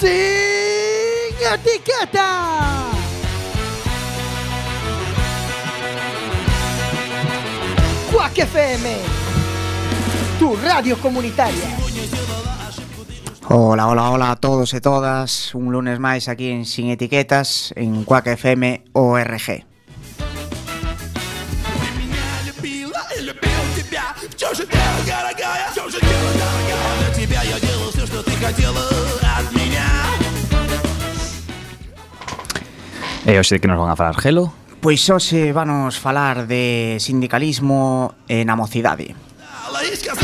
Sin etiqueta. Quack FM, tu radio comunitaria. Hola, hola, hola a todos e todas Un lunes máis aquí en Sin Etiquetas En Quack FM ORG хотела от меня. E hoxe de que nos van a falar, Gelo? Pois hoxe vanos falar de sindicalismo en na mocidade. Лариска,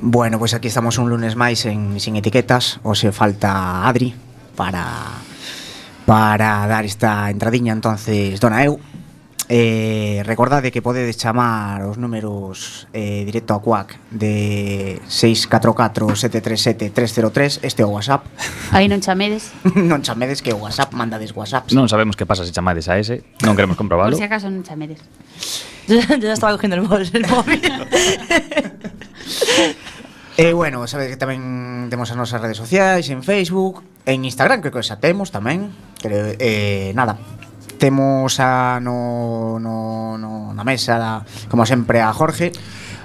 Bueno, pois pues aquí estamos un lunes máis en Sin Etiquetas. O se falta Adri para para dar esta entradiña. Entonces, dona eu. Eh, recordade que podedes chamar os números eh, directo a CUAC de 644-737-303 Este é o WhatsApp. Aí non chamedes. Non chamedes que o WhatsApp mandades WhatsApp Non sabemos que pasa se chamades a ese Non queremos comprobarlo. Por si acaso non chamedes. Yo, yo estaba cogiendo el móvil, el móvil. E eh, bueno, sabes que tamén temos as nosas redes sociais En Facebook En Instagram, creo que xa temos tamén Creo, eh, Nada. Temos a, no, no, no, na mesa, da, como sempre, a Jorge.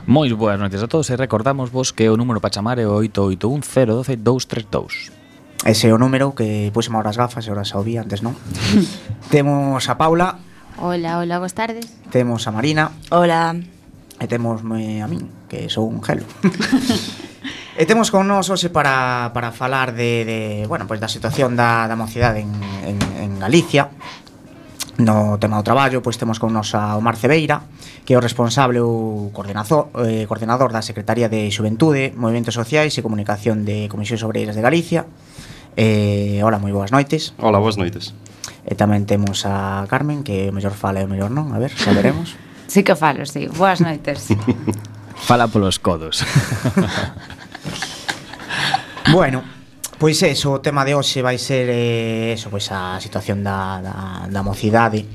Moi boas noites a todos e recordamos vos que o número para chamar é o 881 Ese é o número que puxemos ahora as gafas e ahora xa o vi antes, non? temos a Paula. Hola, hola, boas tardes. Temos a Marina. Hola. E temos a min, que sou un gelo. E temos con nós hoxe para, para falar de, de, bueno, pois da situación da, da mocidade en, en, en Galicia No tema do traballo, pois temos con nos a Omar Cebeira, que é o responsable ou coordenador, eh, coordenador da Secretaría de Xuventude, Movimentos Sociais e Comunicación de Comisións Obreiras de Galicia. Eh, hola, moi boas noites. Hola, boas noites. E tamén temos a Carmen, que o mellor fala e o mellor non, a ver, xa veremos. sí que falo, sí. Boas noites. fala polos codos. bueno, Pois eso, o tema de hoxe vai ser eh, eso, pois a situación da, da, da mocidade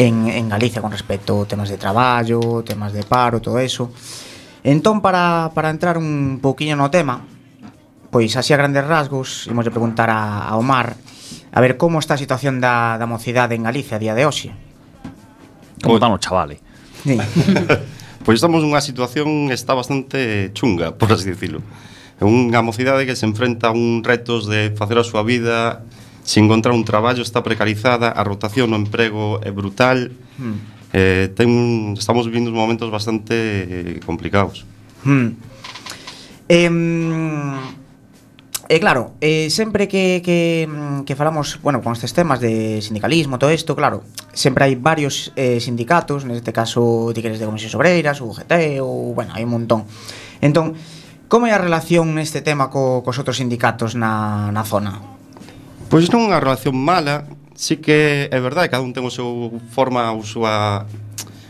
en, en Galicia con respecto a temas de traballo, temas de paro, todo eso. Entón, para, para entrar un pouquiño no tema, pois así a grandes rasgos, imos de preguntar a, a Omar a ver como está a situación da, da mocidade en Galicia a día de hoxe. Como están os chavales? Sí. pois estamos nunha situación está bastante chunga, por así dicilo. É unha mocidade que se enfrenta a un retos de facer a súa vida sin encontrar un traballo, está precarizada, a rotación no emprego é brutal. Hmm. Eh, ten un, estamos vivindo uns momentos bastante eh, complicados. Hmm. Eh, E eh, claro, eh, sempre que, que, que falamos bueno, con estes temas de sindicalismo, todo isto, claro, sempre hai varios eh, sindicatos, neste caso, ti queres de Comisión Obreiras, UGT, ou, bueno, hai un montón. Entón, Como é a relación neste tema co, cos outros sindicatos na, na zona? Pois non é unha relación mala, sí que é verdade, cada un ten o seu forma ou súa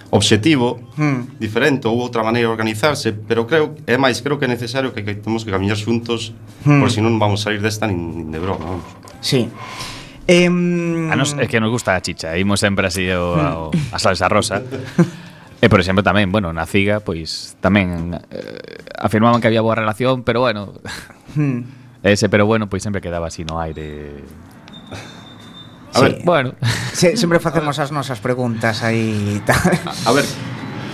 obxectivo hmm. diferente ou outra maneira de organizarse, pero creo é máis creo que é necesario que, que temos que camiñar xuntos, hmm. por si non vamos sair desta nin, nin de broma, vamos. Sí. Eh, a nos, é que nos gusta a chicha, imos sempre así o, o, a salsa rosa. E, por exemplo, tamén, bueno, na CIGA, pois, tamén eh, afirmaban que había boa relación, pero bueno... Hmm. Ese, pero bueno, pois sempre quedaba así no aire... A sí. ver, bueno... Se, sempre facemos as nosas preguntas aí... e tal. a ver,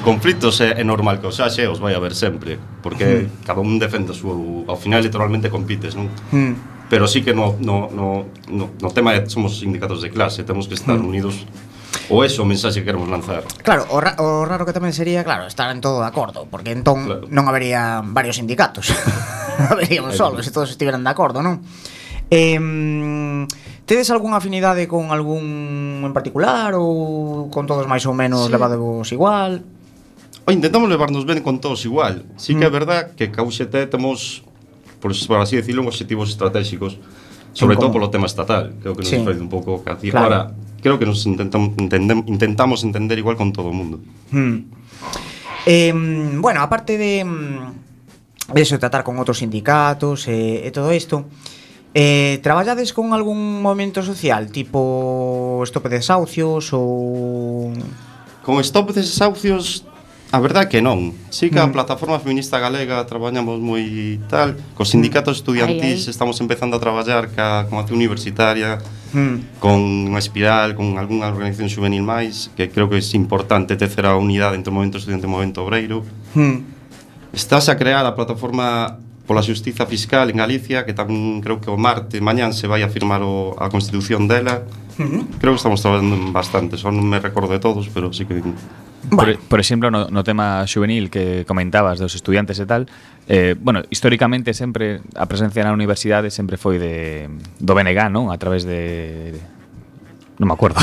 conflitos é, é normal que os haxe, os vai haber sempre, porque hmm. cada un defende o seu... Ao final, literalmente, compites, non? Hmm. Pero sí que no, no, no, no, no tema de somos sindicatos de clase, temos que estar hmm. unidos O eso o mensaxe que queremos lanzar. Claro, o, ra o raro que tamén sería, claro, estar en todo de acordo, porque entón claro. non habería varios sindicatos. habería un solo, se todos estiveran de acordo, non? Eh, tedes algunha afinidade con algún en particular ou con todos máis ou menos sí. levadevos igual? O intentamos levarnos ben con todos igual. Sí que mm. é verdad que Cauxete temos, por, por así decirlo, objetivos estratégicos sobre todo polo tema estatal, creo que nos sí. un pouco cati. Claro. Ahora, creo que nos intentamos, entendem, intentamos entender igual con todo o mundo. Hmm. Eh, bueno, aparte de, de eso, tratar con outros sindicatos eh, e eh, todo isto, eh, traballades con algún movimento social, tipo stop de desahucios ou... Con stop de desahucios A verdad que non. Sí que a mm. plataforma feminista galega traballamos moi tal, cos sindicatos mm. estudiantis estamos empezando a traballar ca con acción universitaria, mm. con unha Espiral, con algunha organización juvenil máis, que creo que é importante tecer a unidade entre o movimento estudiante e o movimento obreiro. Mm. Estás a crear a plataforma pola xustiza fiscal en Galicia, que tamén creo que o marte mañán se vai a firmar o, a constitución dela. Uh. Creo que estamos traballando bastante, só non me recordo de todos, pero sí que... Por, por exemplo, no, no tema juvenil que comentabas dos estudiantes e tal, eh, bueno, históricamente sempre a presencia na universidade sempre foi de, do BNG, non? A través de, de Non me acuerdo.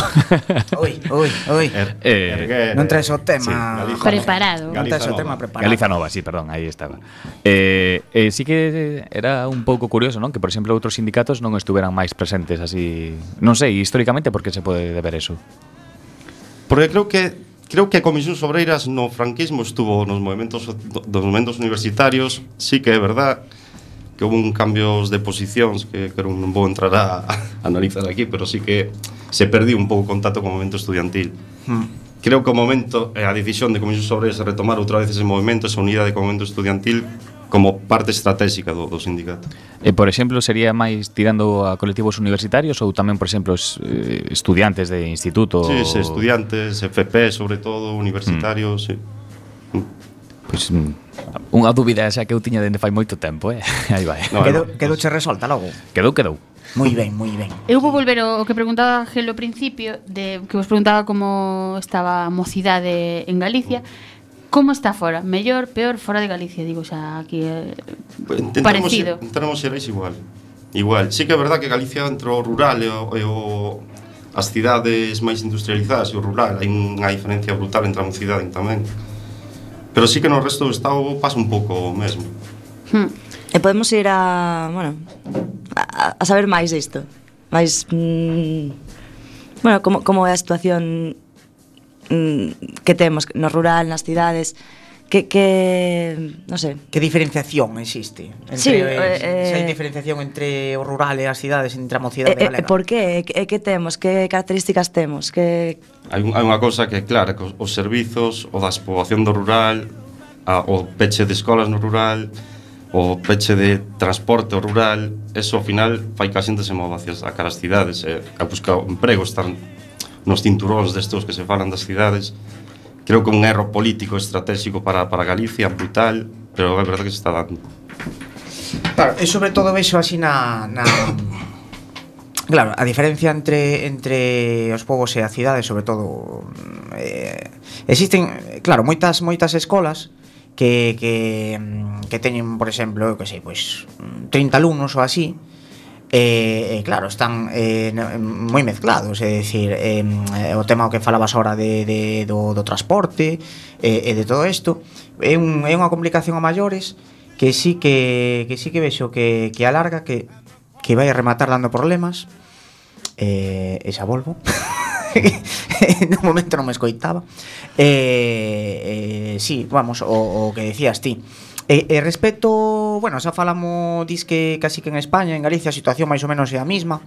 Oi, oi, oi. Er, eh, er non traes o tema sí, Galiza, preparado. Galiza non traes o tema preparado. Galiza Nova, sí, perdón, aí estaba. Eh, eh, sí que era un pouco curioso, non? Que, por exemplo, outros sindicatos non estuveran máis presentes así... Non sei, históricamente, por que se pode deber eso? Porque creo que creo que a Comisión Sobreiras no franquismo estuvo nos movimentos dos movimentos universitarios, sí que é verdad, que houve un cambios de posicións que, que non vou entrar a, a analizar aquí, pero sí que se perdiu un pouco o contacto co movimento estudiantil. Hmm creo que o momento e a decisión de Comisión sobre se retomar outra vez ese movimento, esa unidade co movimento estudiantil como parte estratégica do, do sindicato. E, por exemplo, sería máis tirando a colectivos universitarios ou tamén, por exemplo, es, eh, estudiantes de instituto? Sí, sí estudiantes, FP, sobre todo, universitarios, hmm. mm. sí. Pois... Pues, Unha dúbida esa que eu tiña dende fai moito tempo, eh? Aí vai. No, quedou, quedou che resolta logo. Quedou, quedou. Moi ben, moi ben. Eu vou volver ao que preguntaba Gel ao principio, de que vos preguntaba como estaba a mocidade en Galicia. Como está fora? Mellor, peor, fora de Galicia, digo, xa aquí eh, pues, parecido. Entramos xerais igual. Igual. Sí que é verdad que Galicia entre o rural e o, e o as cidades máis industrializadas e o rural hai unha diferencia brutal entre a mocidade tamén. Pero sí que no resto do Estado pasa un pouco o mesmo. Hmm. E podemos ir a, bueno, a, a saber máis disto. Máis, mm, bueno, como, como é a situación mm, que temos no rural, nas cidades, que, que non sei. Que diferenciación existe entre sí, eh, esa eh, diferenciación entre o rural e as cidades, entre a mocidade eh, eh galega. Por que? Eh, que, que temos? Que características temos? Que Hai, un, hai unha cousa que é clara, que os servizos, o da poboación do rural, a, o peche de escolas no rural, o peche de transporte ao rural, eso ao final fai que a xente se mova hacia a cara as cidades, eh, a buscar emprego, estar nos cinturóns destes que se falan das cidades, creo que un erro político estratégico para, para Galicia brutal, pero é verdade que se está dando. Claro, e sobre todo vexo así na, na Claro, a diferencia entre entre os povos e a cidade, sobre todo eh, existen, claro, moitas moitas escolas que que que teñen, por exemplo, eu que sei, pois 30 alumnos ou así, E, eh, eh, claro, están eh, moi mezclados, é dicir, eh, o tema o que falabas ahora de, de, do, do transporte eh, e de todo isto, é, un, é unha complicación a maiores que sí que, que sí que vexo que, que alarga, que, que vai a rematar dando problemas, eh, e xa volvo. no momento non me escoitaba. Eh, eh, sí, vamos, o, o que decías ti. E, e respecto, bueno, xa falamos dis que casi que en España, en Galicia a situación máis ou menos é a mesma.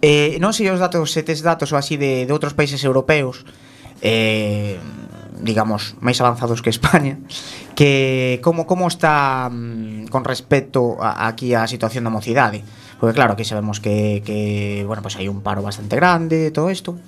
Eh, non sei os datos, se tes datos ou así de, de outros países europeos eh, digamos, máis avanzados que España que como como está mm, con respecto a, aquí a situación da mocidade porque claro, que sabemos que, que bueno, pues hai un paro bastante grande todo isto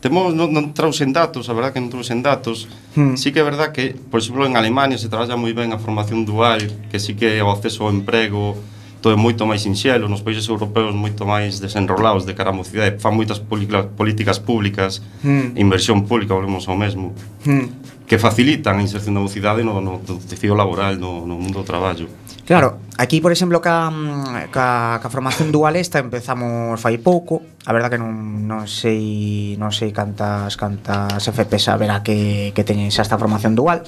Temos, non, non trouxen datos, a verdad que non trouxen datos. Hmm. Sí que é verdad que, por exemplo, en Alemania se traballa moi ben a formación dual, que sí que o acceso ao emprego todo é moito máis sinxelo, nos países europeos moito máis desenrolados de cara á mocidade, fan moitas políticas públicas, hmm. inversión pública, volvemos ao mesmo, hmm. que facilitan a inserción da mocidade no, no, no tecido laboral, no, no mundo do traballo. Claro, aquí, por exemplo, ca, mm, ca, ca formación dual esta empezamos fai pouco A verdad que non, non sei non sei cantas cantas FPS haberá que, que teñen xa esta formación dual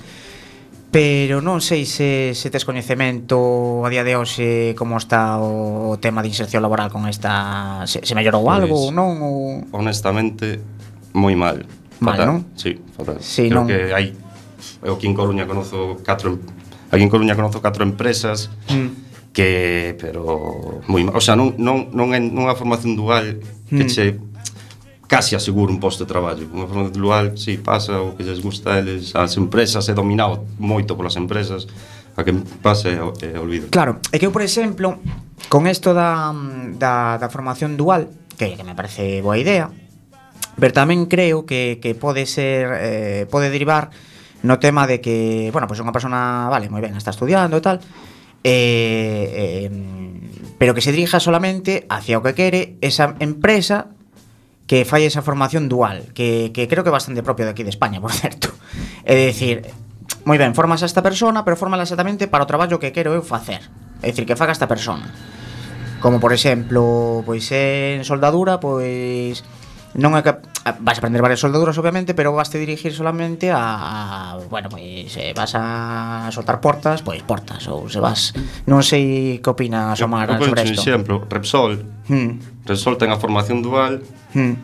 Pero non sei se, se tes coñecemento a día de hoxe como está o tema de inserción laboral con esta... Se, se mellorou algo ou non? Ou... Honestamente, moi mal. Mal, fatal. non? Sí, fatal. Sí, Creo non... que hai... Eu aquí en Coruña conozo catro Aquí en Coruña conozo catro empresas mm. que pero moi, o sea, non non non é unha formación dual que mm. che casi asegura un posto de traballo. Unha formación dual, si pasa o que lles gusta eles as empresas é dominado moito polas empresas a que pase e olvido. Claro, é que eu, por exemplo, con isto da, da, da formación dual, que, que me parece boa idea, pero tamén creo que, que pode ser, eh, pode derivar no tema de que, bueno, pois pues unha persona, vale, moi ben, está estudiando e tal, eh, eh, pero que se dirija solamente hacia o que quere esa empresa que fai esa formación dual, que, que creo que é bastante propio de aquí de España, por certo. É dicir, moi ben, formas a esta persona, pero fórmala exactamente para o traballo que quero eu facer. É dicir, que faga esta persona. Como por exemplo, pois en soldadura, pois non é que eh, vas aprender varias soldaduras obviamente, pero vas te dirigir solamente a, a bueno, pois eh, vas a soltar portas, pois portas ou se vas, non sei que opina Somar sobre isto. Un exemplo, Repsol. Hmm. Repsol ten a formación dual. Hmm.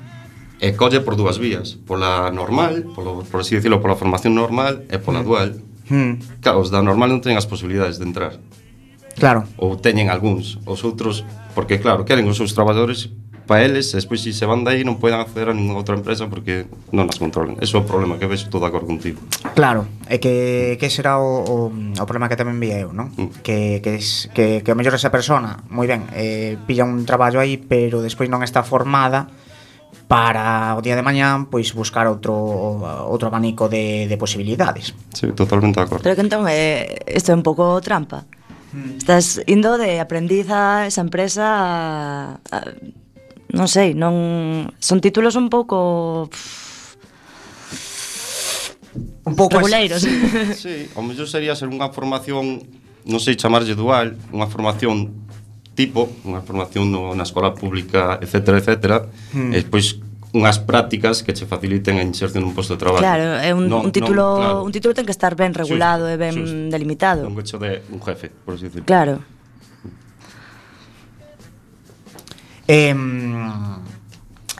E colle por dúas vías, pola normal, polo, por así decirlo, pola formación normal e pola hmm. dual. Hmm. Claro, os da normal non teñen as posibilidades de entrar. Claro. Ou teñen algúns, os outros, porque claro, queren os seus traballadores para eles, e despois se se van dai non poden acceder a ninguna outra empresa porque non as controlan. Eso é o problema que vexo todo de acordo contigo. Claro, é que que será o, o, o problema que tamén vi eu, non? Mm. Que que es, que que o mellor esa persona, moi ben, eh pilla un traballo aí, pero despois non está formada para o día de mañán pois buscar outro outro abanico de, de posibilidades. Sí, totalmente de acordo. Pero que entón eh, isto é un pouco trampa. Mm. Estás indo de aprendiz a esa empresa a, a non sei, non son títulos un pouco un pouco reguleiros. Sí, o mellor sería ser unha formación, non sei chamarlle dual, unha formación tipo, unha formación no, na escola pública, etc, etc, hmm. e despois unhas prácticas que che faciliten a inserción nun posto de traballo. Claro, é un, non, un título, non, claro. un título ten que estar ben regulado just, e ben just, delimitado. Un gocho de un jefe, por así decirlo. Claro. Eh,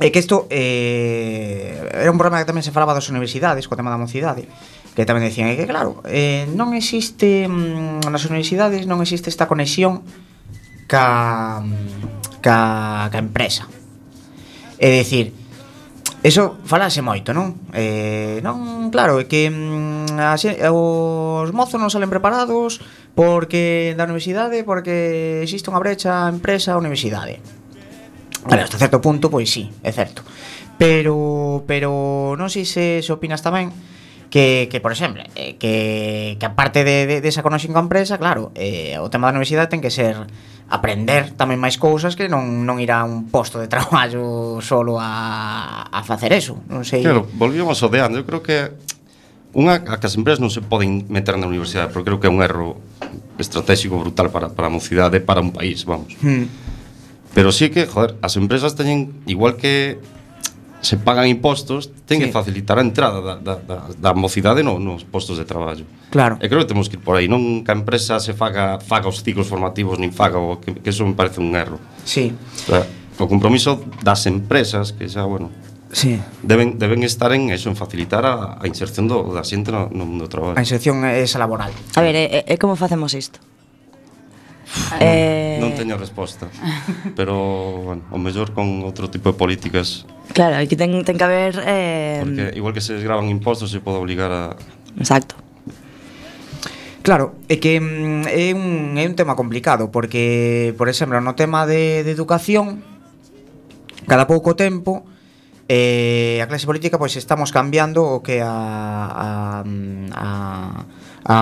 é que isto eh, era un problema que tamén se falaba das universidades co tema da mocidade que tamén decían é que claro eh, non existe mm, nas universidades non existe esta conexión ca, mm, ca, ca empresa é dicir Eso falase moito, non? Eh, non, claro, é que mm, as, os mozos non salen preparados porque da universidade, porque existe unha brecha empresa-universidade. Vale, hasta certo punto, pois sí, é certo. Pero pero non sei se, se opinas tamén que, que por exemplo, eh, que, que aparte de, de, desa esa conexión con empresa, claro, eh, o tema da universidade ten que ser aprender tamén máis cousas que non, non ir a un posto de traballo solo a, a facer eso, non sei. Claro, volvíamos ao de antes, eu creo que unha a que as empresas non se poden meter na universidade, porque creo que é un erro estratégico brutal para, para a mocidade, para un país, vamos. Hmm Pero sí que, joder, as empresas teñen, igual que se pagan impostos, ten sí. que facilitar a entrada da, da, da, da mocidade no, nos postos de traballo. Claro. E creo que temos que ir por aí, non que a empresa se faga, faga os ciclos formativos, nin faga, o, que, que eso me parece un erro. Sí. O, sea, o compromiso das empresas, que xa, bueno, Sí. Deben, deben estar en eso, en facilitar a, a inserción do, da xente no, no mundo do traballo. A inserción eh, esa laboral. A ver, e, e como facemos isto? Eh... Non teño resposta. Pero, bueno, o mellor con outro tipo de políticas. Claro, aquí ten, ten que haber... Eh... Porque igual que se desgravan impostos, se pode obligar a... Exacto. Claro, é que mm, é un, é un tema complicado porque, por exemplo, no tema de, de educación cada pouco tempo eh, a clase política pois estamos cambiando o que a a mm, a, a,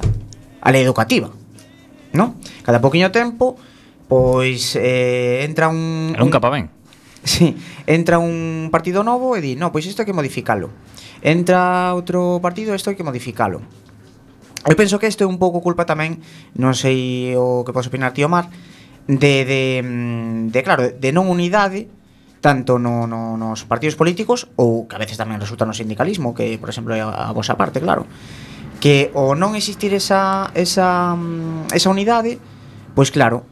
a lei educativa no? Cada poquinho tempo pois eh, entra un... E nunca pa ben. Sí, entra un partido novo e di, no, pois isto hai que modificalo. Entra outro partido, isto hai que modificalo. Eu penso que isto é un pouco culpa tamén, non sei o que podes opinar, tío Mar, de, de, mm, de claro, de non unidade tanto no, no, nos partidos políticos ou que a veces tamén resulta no sindicalismo, que, por exemplo, é a, a vosa parte, claro que o non existir esa, esa, mm, esa unidade, pois claro,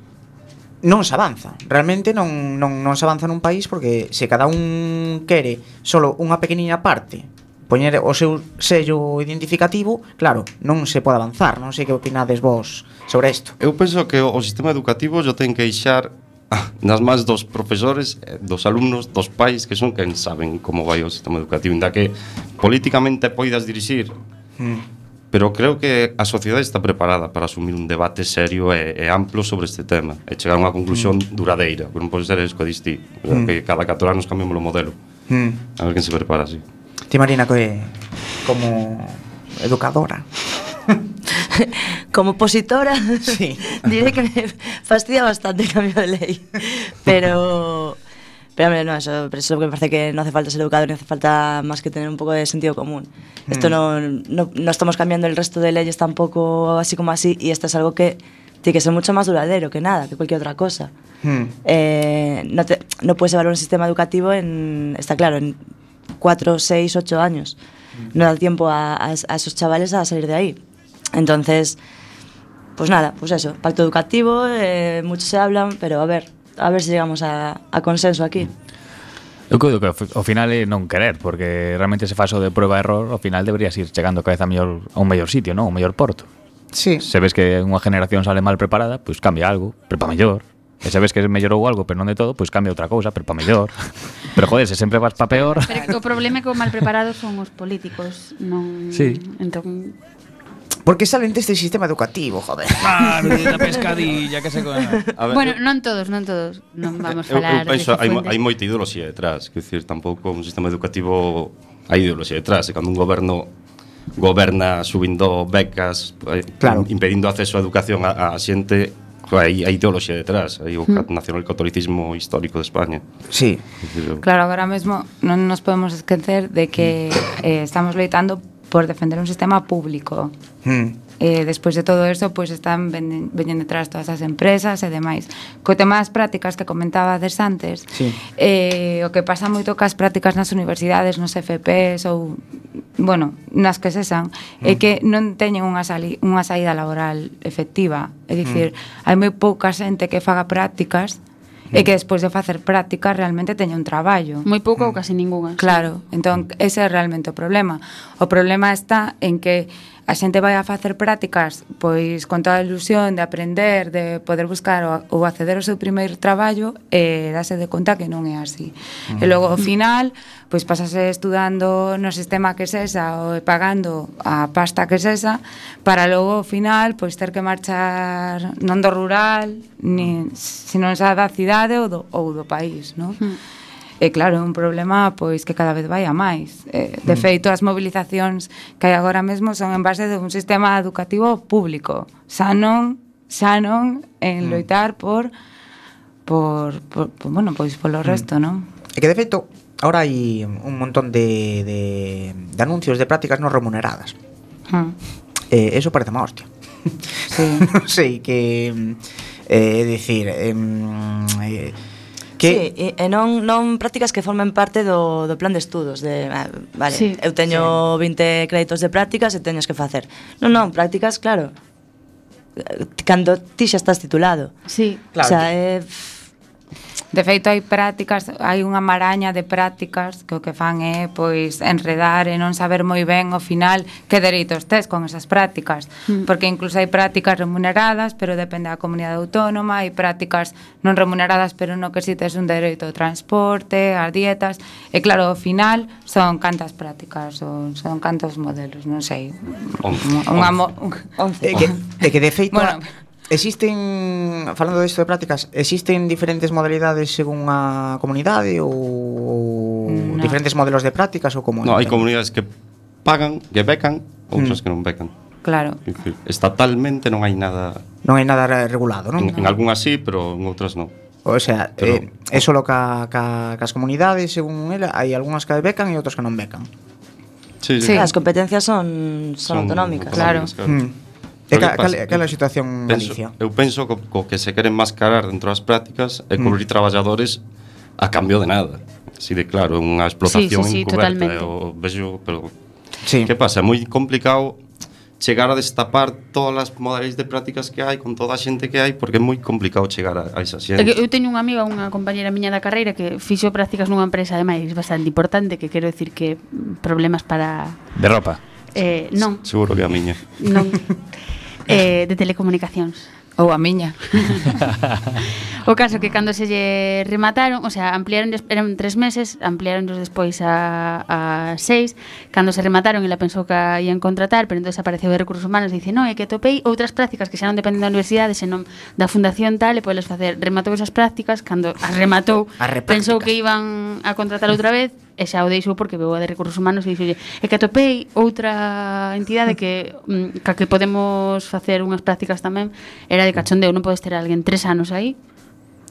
non se avanza. Realmente non, non, non se avanza nun país porque se cada un quere solo unha pequeniña parte poñer o seu sello identificativo, claro, non se pode avanzar, non sei que opinades vos sobre isto. Eu penso que o sistema educativo jo ten que deixar nas mans dos profesores, eh, dos alumnos, dos pais que son quen saben como vai o sistema educativo, inda que políticamente poidas dirixir mm pero creo que a sociedade está preparada para asumir un debate serio e, e amplo sobre este tema e chegar a unha conclusión mm. duradeira, que non pode ser esco distí, mm. que cada 4 anos cambiamos o modelo. Mm. A ver quen se prepara así. Ti Marina que como educadora como opositora sí. diré que me fastidia bastante el cambio de lei pero pero no, eso, pero eso que me parece que no hace falta ser educador, ni hace falta más que tener un poco de sentido común. Esto no, no, no estamos cambiando el resto de leyes tampoco así como así, y esto es algo que tiene que ser mucho más duradero que nada, que cualquier otra cosa. Mm. Eh, no, te- no puedes evaluar un sistema educativo en, está claro, en 4, 6, 8 años. No da tiempo a, a es- a esos chavales a salir de ahí. Entonces, pues nada, pues eso, pacto educativo, eh, mucho se hablan, pero a ver, a ver se llegamos a, a consenso aquí. Mm. Eu creo que ao final é non querer, porque realmente se faso de prueba error, ao final deberías ir chegando cada vez a, mellor, a un mellor sitio, non? Un mellor porto. Sí. Se ves que unha generación sale mal preparada, pois cambia algo, pero para mellor. E se ves que mellorou algo, pero non de todo, pois cambia outra cousa, pero para mellor. Pero joder, se sempre vas pa peor. Pero que o problema é que o mal preparado son os políticos, non? Sí. Entón Porque salen deste sistema educativo, joder. Ah, da pescadilla que se come. Ver, bueno, non todos, non todos. Non eh, vamos eu, falar. Eu, penso, hai, hai moita ideoloxía detrás, quer dicir, tampouco un sistema educativo hai ideoloxía detrás, e cando un goberno goberna subindo becas, eh, claro. impedindo acceso á educación a, a xente hai, hai ideoloxía detrás, hai o mm. nacional catolicismo histórico de España. Sí. Claro, agora mesmo non nos podemos esquecer de que eh, estamos leitando por defender un sistema público. Hmm. Eh, despois de todo eso, pois están veñen, veñen detrás todas as empresas e demais. Co tema das prácticas que comentaba des antes, sí. eh, o que pasa moito cas prácticas nas universidades, nos FPs ou, bueno, nas que cesan, mm. é hmm. que non teñen unha, sali, unha saída laboral efectiva. É dicir, mm. hai moi pouca xente que faga prácticas e mm. que despois de facer práctica realmente teña un traballo. Moi pouco ou mm. casi ninguna. Claro, entón ese é realmente o problema. O problema está en que a xente vai a facer prácticas pois con toda a ilusión de aprender, de poder buscar o, ou acceder ao seu primeiro traballo e dase de conta que non é así. E logo ao final, pois pasase estudando no sistema que sesa ou pagando a pasta que sesa para logo ao final pois ter que marchar non do rural, nin, sino xa da cidade ou do, ou do país, non? E claro, é un problema pois que cada vez vai a máis. Eh, de mm. feito, as mobilizacións que hai agora mesmo son en base de un sistema educativo público, xa non xa non en loitar mm. por por, por, por bueno, pois polo mm. resto, non? E que de feito ahora hai un montón de, de, de anuncios de prácticas non remuneradas. Hmm. Eh, eso parece má hostia. Sí. non sei que eh, decir, eh, eh Que... Sí, e non, non prácticas que formen parte do, do plan de estudos de, ah, Vale, sí, eu teño sí. 20 créditos de prácticas e teñes que facer. Non, non, prácticas, claro eh, Cando ti xa estás titulado. Sí, claro o sea, que... é... Eh, De feito, hai prácticas, hai unha maraña de prácticas que o que fan é pois enredar e non saber moi ben ao final que dereitos tes con esas prácticas, mm. porque incluso hai prácticas remuneradas, pero depende da comunidade autónoma, hai prácticas non remuneradas, pero no que si tes un dereito ao transporte, ás dietas, e claro, ao final son cantas prácticas son, son cantos modelos, non sei. Unha mo... de, que, de que de feito bueno, Existen, falando disto de prácticas, existen diferentes modalidades según a comunidade ou no. diferentes modelos de prácticas ou como? No, hai comunidades que pagan, que becan, outras mm. que non becan. Claro. Estatalmente non hai nada... Non hai nada regulado, non? En, no. en algunhas sí, pero en outras non. O sea, pero, eh, é solo ca, ca, cas comunidades, según ela, hai algunhas que becan e outras que non becan. Sí, sí. sí as competencias son, son, son autonómicas, claro. claro. Mm. E ca, cal, cal é a situación en Galicia? Eu penso co, co que se queren mascarar dentro das prácticas é mm. cubrir mm. traballadores a cambio de nada. Si de claro, é unha explotación sí, sí, sí, encuberta. Eu vexo, pero sí. que pasa? É moi complicado chegar a destapar todas as modalidades de prácticas que hai con toda a xente que hai porque é moi complicado chegar a, a esa xente. Eu teño unha amiga, unha compañeira miña da carreira que fixo prácticas nunha empresa ademais bastante importante que quero decir que problemas para... De ropa? Eh, non. Seguro que a miña. Non. eh, de telecomunicacións. Ou a miña. o caso que cando se lle remataron, o sea, ampliaron eran tres meses, ampliaron despois a, a seis, cando se remataron ela pensou que a ian contratar, pero entonces apareceu de recursos humanos e dice, non, é que topei outras prácticas que xa non dependen da universidade, senón da fundación tal, e podelas facer. Rematou esas prácticas, cando as rematou, as pensou que iban a contratar outra vez, e xa o deixou porque veu a de recursos humanos e dixolle, é que atopei outra entidade que mm, ca que podemos facer unhas prácticas tamén era de cachondeo, non podes ter alguén tres anos aí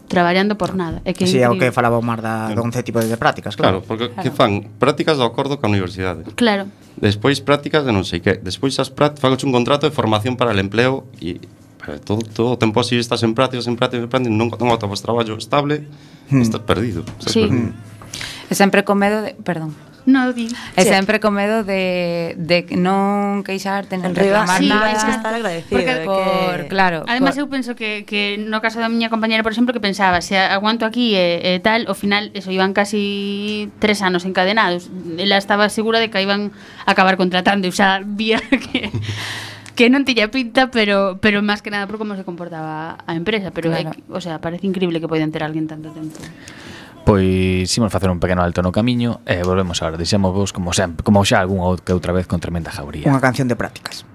traballando por nada. É que sí, é o que falaba o Mar da, claro. 11 tipos de prácticas, claro. Claro, porque claro. que fan prácticas de acordo ca universidade. Claro. Despois prácticas de non sei que, despois as prácticas, fagoche un contrato de formación para el empleo e todo, todo o tempo así estás en prácticas, en prácticas, en prácticas, non, non atopas traballo estable, hmm. estás perdido. Estás sí. perdido. Hmm. E sempre con medo de... Perdón. No, di. E sí. sempre con medo de, de non queixarte, non reclamar sí, nada. Sí, que estar agradecido. Porque, de por, que... claro. Además, por... eu penso que, que no caso da miña compañera, por exemplo, que pensaba, se aguanto aquí e, e tal, ao final, eso, iban casi tres anos encadenados. Ela estaba segura de que iban a acabar contratando, e xa vía que... que non tiña pinta, pero pero máis que nada por como se comportaba a empresa, pero claro. é, o sea, parece increíble que poidan ter alguén tanto tempo. Pois imos facer un pequeno alto no camiño e volvemos agora. Dixemos vos como sempre, como xa algún ou que outra vez con tremenda jauría. Unha canción de prácticas.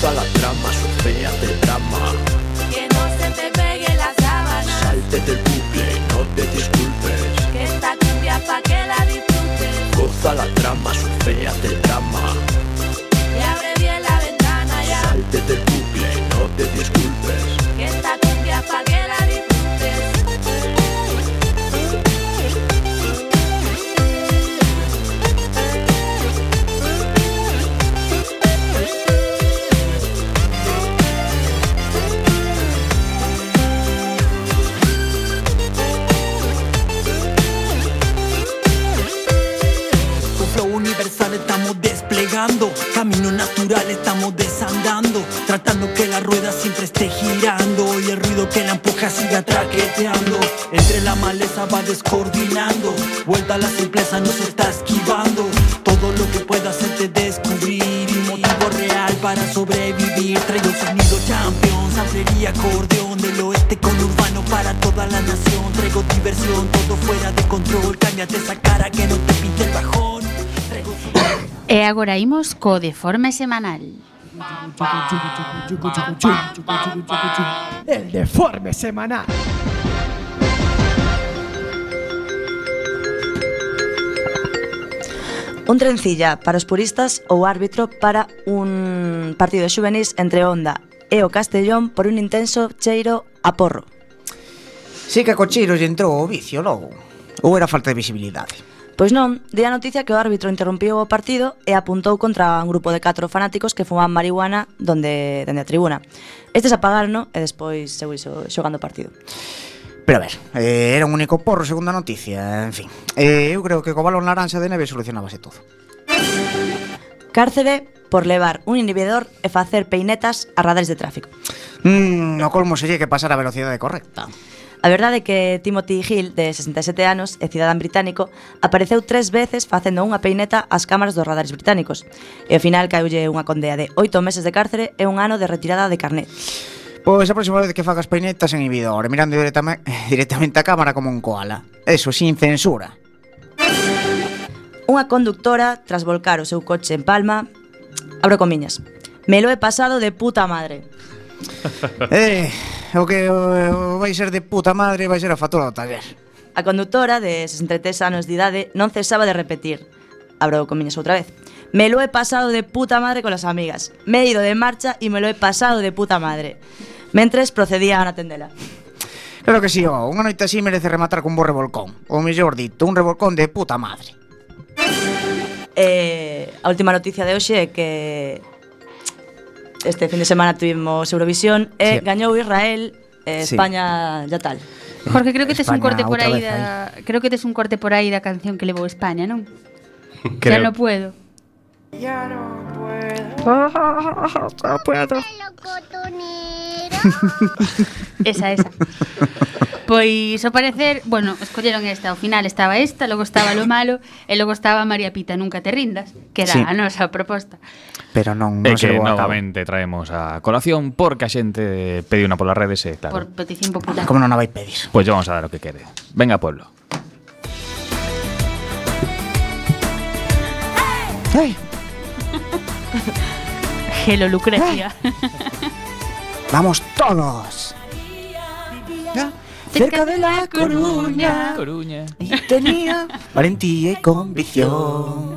Goza la trama, surfea del drama, que no se te pegue la sábana, salte del bucle, no te disculpes. que esta cumbia pa' que la disfrutes, Goza la trama, surfea del drama, y abre bien la ventana ya, salte del bucle, no te disculpes. Esté girando y el ruido que la empuja siga traqueteando. Entre la maleza va descoordinando, vuelta a la simpleza nos está esquivando. Todo lo que pueda hacerte descubrir y motivo real para sobrevivir. Traigo sonido champion, samplería, acordeón del oeste con urbano para toda la nación. Traigo diversión, todo fuera de control. Cámbiate esa cara que no te pinte el bajón. Traigo E agora imos co semanal. El deforme semanal. Un trencilla para os puristas ou árbitro para un partido de xuvenis entre Onda e o Castellón por un intenso cheiro a porro. Sí que a cocheiros lle entrou o vicio logo. Ou era falta de visibilidade? Pois non, di a noticia que o árbitro interrompiu o partido e apuntou contra un grupo de catro fanáticos que fumaban marihuana donde, dende a tribuna. Estes apagaron e despois seguiu xogando o partido. Pero a ver, eh, era un único porro, segunda noticia, en fin. Eh, eu creo que co balón laranxa de neve solucionábase todo. Cárcere por levar un inhibidor e facer peinetas a radares de tráfico. Mm, no colmo sería que pasara a velocidade correcta. A verdade é que Timothy Hill, de 67 anos e cidadán británico, apareceu tres veces facendo unha peineta ás cámaras dos radares británicos. E ao final caiulle unha condea de oito meses de cárcere e un ano de retirada de carnet. Pois a próxima vez que fagas peinetas en inhibidor, mirando directamente, directamente a cámara como un koala. Eso, sin censura. Unha conductora, tras volcar o seu coche en Palma, abro comiñas, me lo he pasado de puta madre. eh, o que o, o vai ser de puta madre vai ser a factura do taller. A conductora de 63 anos de idade non cesaba de repetir. Abro comiñas outra vez. Me lo he pasado de puta madre con las amigas. Me he ido de marcha y me lo he pasado de puta madre. Mentres procedía a atendela. Claro que sí, oh, unha noite así merece rematar cun bo revolcón. O mellor dito, un revolcón de puta madre. Eh, a última noticia de hoxe é que este fin de semana tuvimos Eurovisión e sí. gañou Israel e España sí. ya tal. Jorge, creo que tes un corte por aí da, creo que tes un corte por aí da canción que levou España, non? Creo. Ya no puedo. Creo. no puedo. Esa, esa. Pois ao parecer, bueno, escolleron esta, ao final estaba esta, logo estaba lo malo e logo estaba María Pita, nunca te rindas, que era Sí. a nosa proposta. Pero non, non se que novamente traemos a colación porque a xente pediu unha polas redes e claro. Por petición popular. Como non a vai pedir? Pois pues vamos a dar o que quede. Venga, pueblo. Hey. Gelo Lucrecia. Vamos todos. Cerca de la Coruña Coruña. tenía valentía y convicción.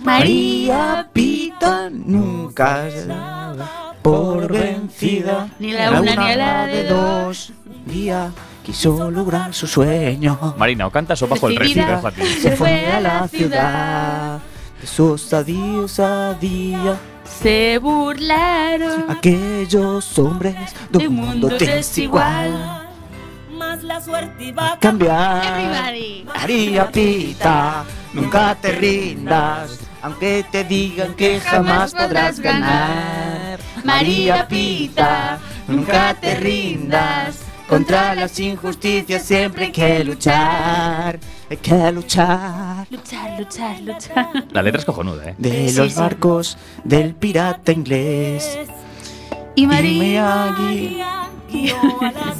María Pita nunca se daba por vencida. Ni la una ni la de dos. Día quiso lograr su sueño. Marina, o cantas o bajo el Decidida. recibo. Se fue a la ciudad. De adiós a día. Se burlaron Aquellos hombres de un mundo desigual. Más la suerte iba a Cambiar. Everybody. María Pita, nunca te rindas, aunque te digan que jamás podrás ganar. María Pita, nunca te rindas, contra las injusticias siempre hay que luchar, hay que luchar. Luchar, luchar, luchar. La letra es cojonuda, eh. De Sí, los sí. barcos del pirata inglés Y y María. Miyagi,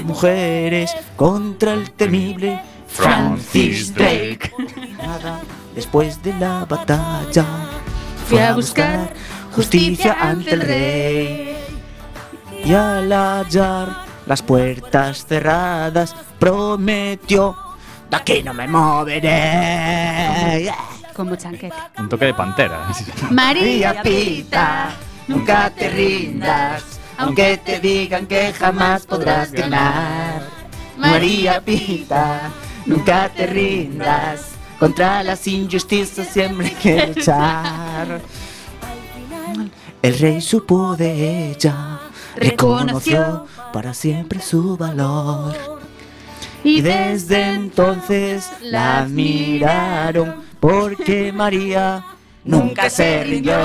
mujeres contra el temible Francis Drake. Nada después de la batalla Fui a buscar justicia ante el rey y al hallar las puertas cerradas prometió de aquí no me moveré. Como chanquete. Un toque de pantera. María Pita, nunca te rindas, aunque te digan que jamás podrás ganar. María Pita, nunca te rindas, contra las injusticias siempre hay que luchar. El rey supo de ella, reconoció para siempre su valor. Y desde entonces la admiraron porque María nunca se rindió.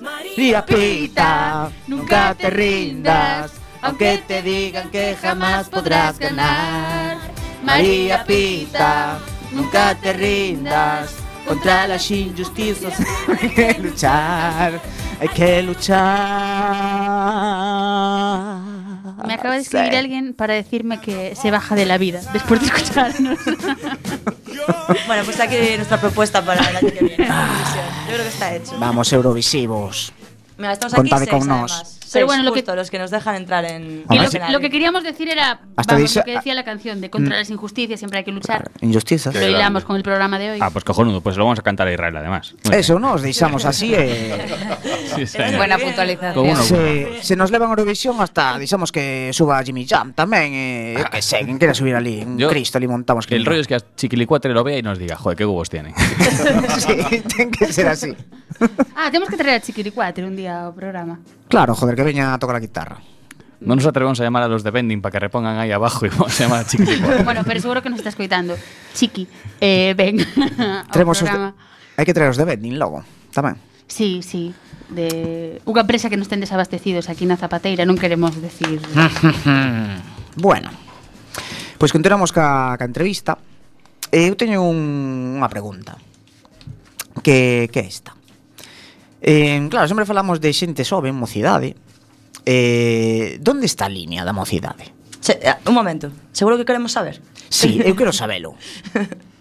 María Pita, nunca te rindas, aunque te digan que jamás podrás ganar. María Pita, nunca te rindas, contra las injusticias hay que luchar, hay que luchar. Me acaba de escribir Sí. alguien para decirme que se baja de la vida después de escucharnos. Bueno, pues aquí nuestra propuesta para el año que viene. Eurovisión. Yo creo que está hecho. Vamos, Eurovisivos. Mira, estamos aquí con seis, nós. además. Pero bueno, lo que- los que nos dejan entrar en. Y en lo, escenario. lo que queríamos decir era, Hasta vamos, dice- lo que decía la canción, de contra las injusticias siempre hay que luchar. Injustizas. Lo hilamos con el programa de hoy. Ah, pues cojonudo, pues lo vamos a cantar a Israel además. Muy Eso, nos deixamos así e. Sí, señor. Buena puntualización. Se, se nos levan a Eurovisión hasta deixamos que suba Jimmy Jam tamén, eh, eu que sei, quen quera subir ali, un Yo- Cristo ali montamos Que el rollo es que a Chiquilicuatre lo vea y nos diga, joder, qué huevos tienen. sí, ten que ser así. Ah, temos que traer a Chiquiricuatre un día ao programa. Claro, joder, que veña a tocar a guitarra. Non nos atrevemos a llamar a los de vending para que repongan aí abajo e vamos a llamar a Chiqui. bueno, pero seguro que nos está escoitando. Chiqui, eh, ven Tremos os de... Hai que traer os de vending logo, tamén. Sí, sí de unha empresa que nos ten desabastecidos aquí na Zapateira, non queremos decir. bueno. Pois continuamos ca, ca entrevista. Eu teño un, unha pregunta. Que que é esta? Eh, claro, sempre falamos de xente sobe, mocidade, eh, donde está a línea da mocidade? Se, eh, un momento, seguro que queremos saber. Sí, eu quero sabelo.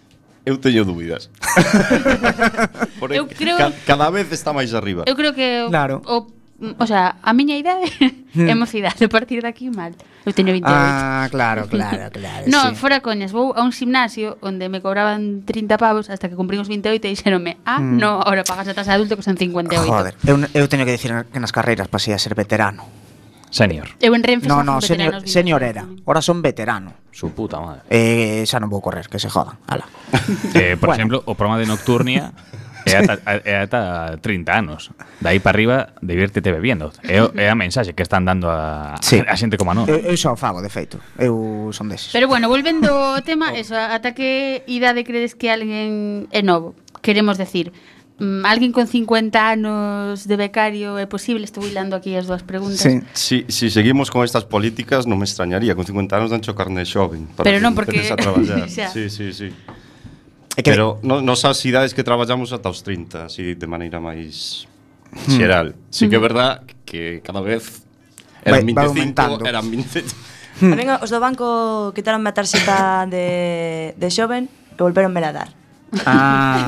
Eu teño dúbidas. Porque eu creo... ca cada vez está máis arriba. Eu creo que o, claro. o Mm, o sea, a miña idade é mocidade, a partir de aquí mal. Eu teño 28. Ah, claro, claro, claro. no, sí. fora coñas, vou a un gimnasio onde me cobraban 30 pavos hasta que cumprimos 28 e dixeronme, "Ah, mm. no, ahora pagas a tasa adulto que son 58." Joder, eu, eu teño que dicir que nas carreiras pasei a ser veterano. Senior. Eu en Renfe No, no, senior, senior era. Ahora son veterano. Su puta madre. Eh, xa non vou correr, que se jodan. Ala. eh, por bueno. exemplo, o programa de Nocturnia É ata, é ata 30 anos. De aí para arriba, divírtete bebendo. É, é a mensaxe que están dando a, sí. a xente como a nós. Eu, eu xa o fago, de feito. Eu son deses. Pero bueno, volvendo ao tema, oh. eso, ata que idade credes que alguén é novo? Queremos decir, mm, alguén con 50 anos de becario é posible? Estou hilando aquí as dúas preguntas. Sí. Si, si seguimos con estas políticas non me extrañaría, con 50 anos dancho carne xoven para Pero non porque a traballar. sí, sí, sí. É que Pero no, nos as idades que traballamos ata os 30, así de maneira máis hmm. xeral. Mm. Sí que é hmm. verdad que cada vez eran vai, 25, vai eran 20. A mí os do banco quitaronme a tarxeta de, de xoven e volveronme a dar. Ah,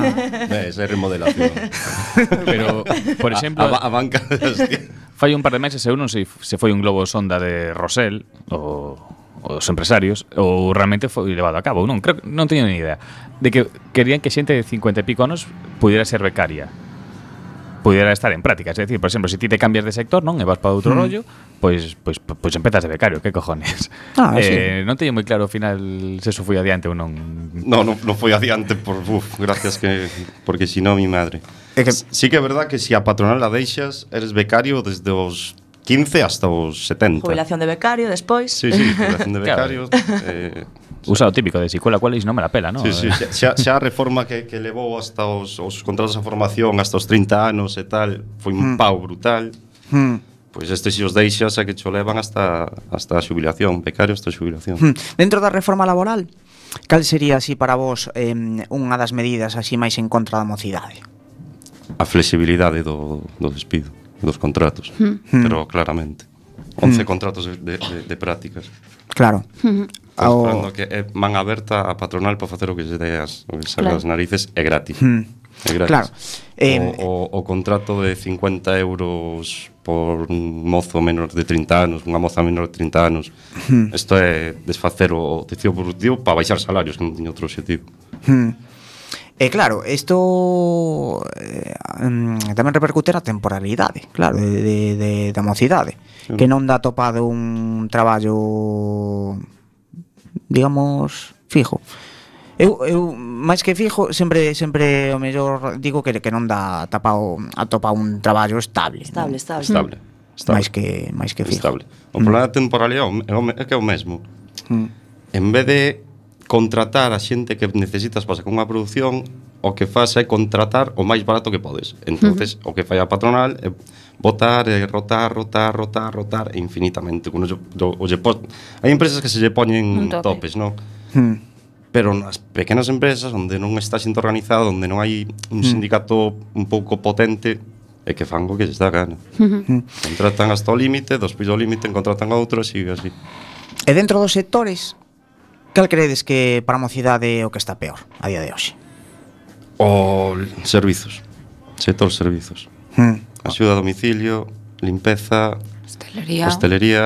esa é remodelación. Pero, por exemplo, a, a, a banca Fai un par de meses, eu non sei se foi un globo sonda de Rosel o os empresarios ou realmente foi levado a cabo non creo non teño ni idea de que querían que xente de 50 e pico anos pudiera ser becaria pudiera estar en práctica. Es decir, por exemplo, se si ti te cambias de sector, non, e vas para outro mm. rollo, pois pois pois empezas de becario, que cojones. Ah, eh, sí. non teño moi claro ao final se eso foi adiante ou non. No, non no foi adiante por uf, gracias que porque si non mi madre. É que... Sí que é verdad que se si a patronal a deixas, eres becario desde os 15 hasta os 70. Jubilación de becario despois. Sí, sí, jubilación de becario. Claro. Eh, Usa o típico de si cola non me la pela, non? Sí, sí, xa, xa a reforma que, que levou hasta os, os contratos a formación hasta os 30 anos e tal, foi un mm. pau brutal. Mm pois este se os deixas a que cho levan hasta, hasta a xubilación, becario hasta a xubilación. Hmm. Dentro da reforma laboral, cal sería así para vos eh, unha das medidas así máis en contra da mocidade? A flexibilidade do, do despido dos contratos, mm. pero claramente. 11 mm. contratos de, de, de prácticas. Claro. Mm. Ao... que é man aberta a patronal para facer o que lle deas, o que claro. as narices, é gratis. Mm. É gratis. Claro. Eh, o, o, o contrato de 50 euros por un mozo menor de 30 anos, unha moza menor de 30 anos. Hmm. Isto é desfacer o tecido productivo para baixar salarios, que non tiña outro objetivo. Hmm. E claro, isto eh, mm, tamén repercute na temporalidade, claro, de, de, de da mocidade, sí. que non dá topado un traballo digamos fijo. Eu, eu máis que fijo, sempre sempre o mellor digo que que non dá tapao atopa un traballo estable. Estable, non? estable. Estable. estable. Máis que máis que fijo. Estable. O problema mm. da temporalidade é, o, é que é o mesmo. Mm. En vez de contratar a xente que necesitas para sacar unha produción o que faz é contratar o máis barato que podes. Entonces, uh -huh. o que fai a patronal é botar, é rotar, rotar, rotar, rotar infinitamente. Uno, yo, o, post... Hai empresas que se lle poñen tope. topes, non? Hmm. Pero nas pequenas empresas onde non está xente organizada, onde non hai un hmm. sindicato un pouco potente, é que fan o que lles dá gana. Uh. Contratan hasta o límite, despois do límite contratan a outro, así, así. E dentro dos sectores Cal credes que para a mocidade é o que está peor a día de hoxe? O servizos. Sector servizos. Hmm. Axuda a domicilio, limpeza, hostelería, hostelería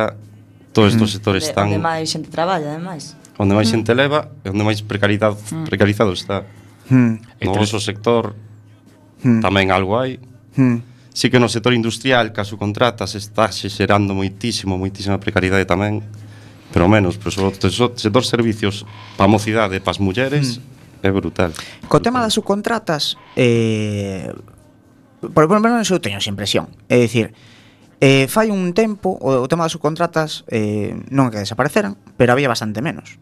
todos estes hmm. sectores están onde máis xente traballa, ademais. Onde máis hmm. xente leva e onde máis precaridade hmm. precarizado está. Hmm. No vosso sector hmm. tamén algo hai. Hmm. Si que no sector industrial, caso contratas, está xerando moitísimo, moitísima precariedade tamén pero menos, pero sobre todo dos servicios pa mocidade, pas mulleres, mm. é brutal. Co tema das subcontratas, eh, por lo menos eu teño esa impresión. É dicir, eh, fai un tempo, o, o tema das subcontratas eh, non que desapareceran, pero había bastante menos.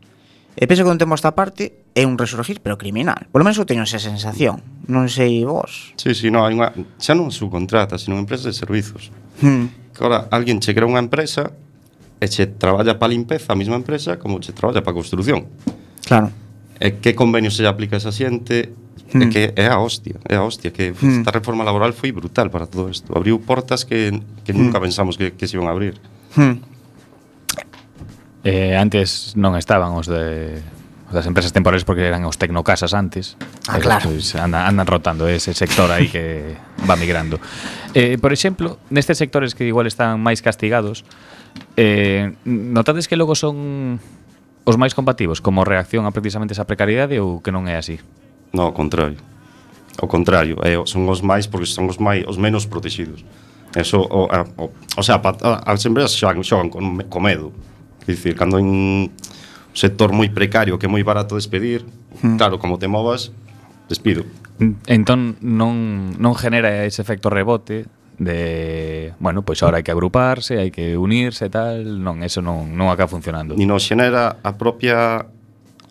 E penso que un tempo esta parte é un resurgir, pero criminal. Por lo menos eu teño esa sensación. Non sei vos. Sí, sí, no, hai unha, xa non subcontrata, sino empresas de servizos. Hmm. Que agora, alguén che crea unha empresa e che traballa para limpeza a mesma empresa como che traballa para construción. Claro. E que convenio se aplica a esa xente mm. é hmm. que é a hostia, é a hostia que mm. esta reforma laboral foi brutal para todo isto. Abriu portas que, que mm. nunca pensamos que, que se iban a abrir. Mm. Eh, antes non estaban os de das empresas temporales porque eran os tecnocasas antes. Ah, claro. Pois, andan, andan rotando ese sector aí que va migrando. Eh, por exemplo, nestes sectores que igual están máis castigados, eh, notades que logo son os máis compativos como reacción a precisamente esa precariedade ou que non é así? No, ao contrario. Ao contrario, eh, son os máis porque son os máis os menos protegidos. Eso, o, a, o, o sea, pa, a, as empresas xogan, xogan con, con medo. Dicir, cando en sector moi precario que é moi barato despedir, hmm. claro, como te movas, despido. Entón non, non genera ese efecto rebote de, bueno, pois agora hai que agruparse, hai que unirse e tal, non, eso non, non acaba funcionando. Ni nos xenera a propia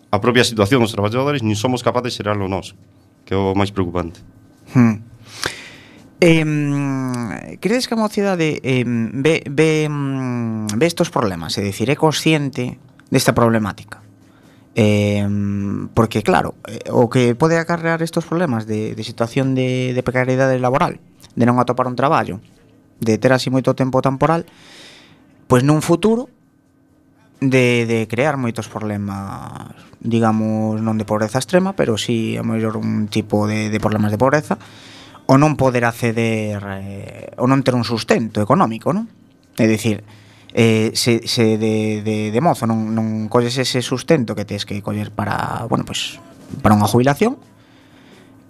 a propia situación dos traballadores, nin somos capaces de xerarlo nós, que é o máis preocupante. Hmm. Eh, credes que a mocidade eh, ve, ve, mm, ve estos problemas? É dicir, é consciente desta problemática. Eh, porque, claro, eh, o que pode acarrear estos problemas de, de situación de, de precariedade laboral, de non atopar un traballo, de ter así moito tempo temporal, pois nun futuro de, de crear moitos problemas, digamos, non de pobreza extrema, pero sí a mellor un tipo de, de problemas de pobreza, o non poder acceder, eh, o non ter un sustento económico, non? É dicir, eh, se, se de, de, de mozo non, non colles ese sustento que tens que coller para, bueno, pues, para unha jubilación,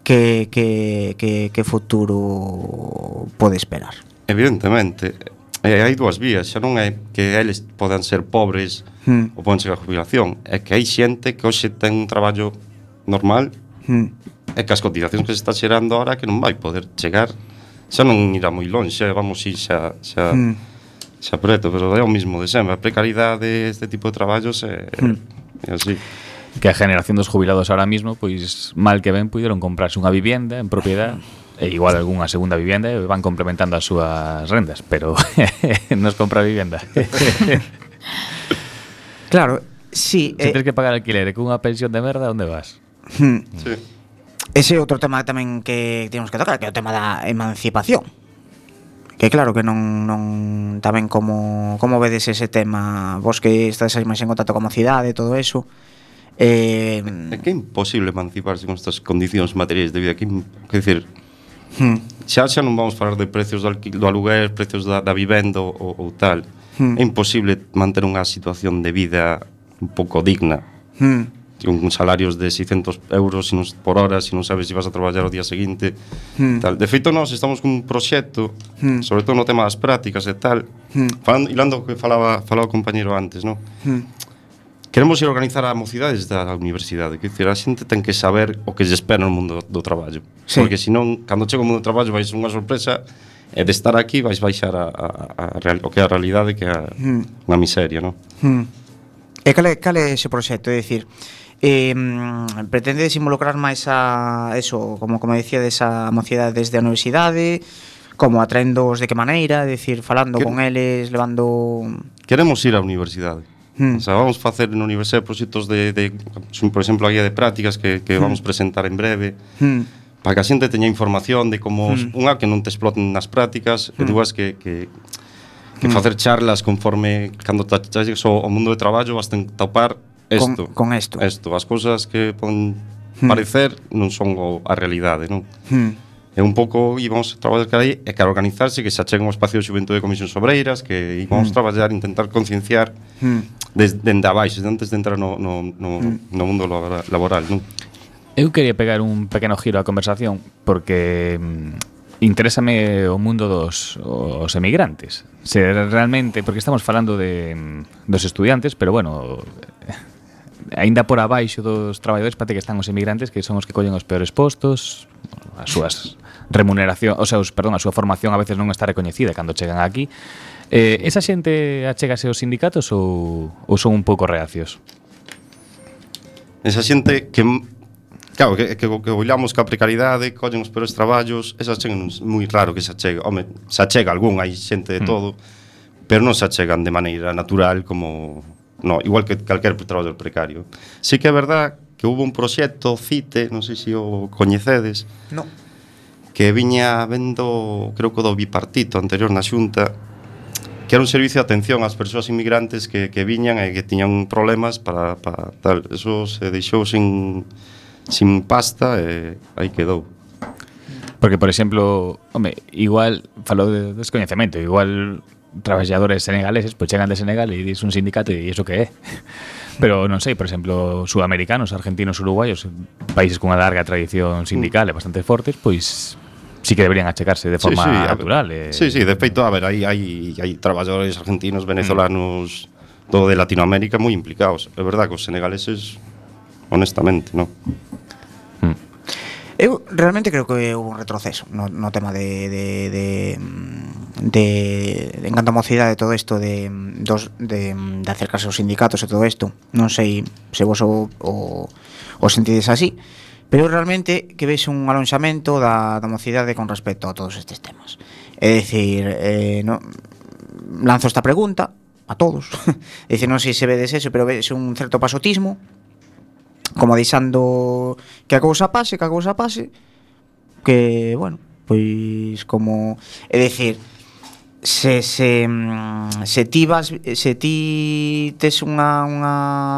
que, que, que, que futuro pode esperar? Evidentemente, eh, hai dúas vías, xa non é que eles podan ser pobres hmm. ou poden chegar a jubilación, é que hai xente que hoxe ten un traballo normal hmm. e que as cotizacións que se está xerando ahora que non vai poder chegar, xa non irá moi longe, vamos ir xa, xa hmm xa preto, pero é o mismo de sempre, a precariedade, este tipo de traballos é, mm. é así que a generación dos jubilados ahora mismo, pois mal que ben puideron comprarse unha vivienda en propiedade e igual algunha segunda vivienda e van complementando as súas rendas, pero nos compra vivienda. claro, sí. Se si eh, tens que pagar alquiler e cunha pensión de merda, onde vas? Hmm. Sí. Ese é outro tema tamén que temos que tocar, que é o tema da emancipación. Que claro que non, non tamén como, como vedes ese tema Vos que estás máis en contacto como cidade e todo eso eh, É que é imposible emanciparse con estas condicións materiais de vida Que, que decir, hmm. xa xa non vamos falar de precios do, alquil, do aluguer Precios da, da vivenda ou, ou tal hmm. É imposible manter unha situación de vida un pouco digna hmm con salarios de 600 euros si non, por hora, se non sabes se vas a traballar o día seguinte, Hmm. tal. De feito, nós estamos cun proxecto, hmm. sobre todo no tema das prácticas e tal, hmm. falando, hilando o que falaba, falaba o compañero antes, non? Hmm. Queremos ir a organizar a mocidades da universidade, que dicir, a xente ten que saber o que se espera no mundo do traballo. Sí. Porque senón, cando chega o mundo do traballo vais unha sorpresa e de estar aquí vais baixar a, a, a, a real, o que é a realidade que é mm. unha miseria, non? Mm. E cal é, cal é ese proxecto? É dicir, Eh, pretendedes involucrar máis a eso, como como dicía desa mocidade desde a universidade, como atraendos de que maneira, é dicir, falando Quere... con eles, levando Queremos ir á universidade. Hmm. O sea, vamos facer na universidade proxectos de, de por exemplo, a guía de prácticas que, que hmm. vamos presentar en breve. Hmm para que a xente teña información de como hmm. unha que non te exploten nas prácticas hmm. e dúas que, que que hmm. facer charlas conforme cando te ao mundo de traballo vas ten, topar esto, con, con esto. As cousas que poden hmm. parecer non son a realidade, non? Hmm. E un pouco íbamos a traballar aí e cara organizarse que se achega un espacio de xuventude de comisións obreiras que íbamos hmm. traballar, intentar concienciar hmm. desde, dende abaixo, antes de entrar no, no, no, hmm. no mundo laboral, non? Eu quería pegar un pequeno giro á conversación porque mm, interésame o mundo dos os emigrantes. Se realmente, porque estamos falando de mm, dos estudiantes, pero bueno, aínda por abaixo dos traballadores parece que están os emigrantes que son os que collen os peores postos, as súas remuneración, o sea, os, perdón, a súa formación a veces non está recoñecida cando chegan aquí. Eh, esa xente achégase aos sindicatos ou, ou son un pouco reacios? Esa xente que Claro, que, que, que olhamos ca precariedade, collen os peores traballos, esa xente é moi raro que se achega. Home, se achega algún, hai xente de mm. todo, mm. pero non se achegan de maneira natural como no, igual que calquer traballador precario. Sí que é verdad que hubo un proxecto CITE, non sei se o coñecedes. No. Que viña vendo, creo que do bipartito anterior na Xunta, que era un servicio de atención ás persoas inmigrantes que, que viñan e que tiñan problemas para, para tal. Eso se deixou sin, sin pasta e aí quedou. Porque, por exemplo, home, igual falou de descoñecemento, igual traballadores senegaleses, pois chegan de Senegal e dis un sindicato e iso que é. Pero non sei, por exemplo, sudamericanos, argentinos, uruguaios, países cunha larga tradición sindical e bastante fortes, pois sí que deberían achecarse de forma sí, sí, natural. Ver, eh, sí, sí, de feito, a ver, hai, hai, hai traballadores argentinos, venezolanos, mm. todo de Latinoamérica moi implicados. É verdad que os senegaleses, honestamente, non? Mm. Eu realmente creo que houve un retroceso no, no tema de, de, de mm, de en canto a mocidade todo isto de, mm, dos, de, mm, de acercarse aos sindicatos e todo isto non sei se vos o, o, o sentides así pero realmente que veis un alonxamento da, da mocidade con respecto a todos estes temas. É dicir eh, no, lanzo esta pregunta a todos é dicir, non sei se vedes eso pero vedes un certo pasotismo como deixando que a cousa pase que a cousa pase que, bueno, pois como é dicir se, se, mm, se ti vas, se ti tes unha, unha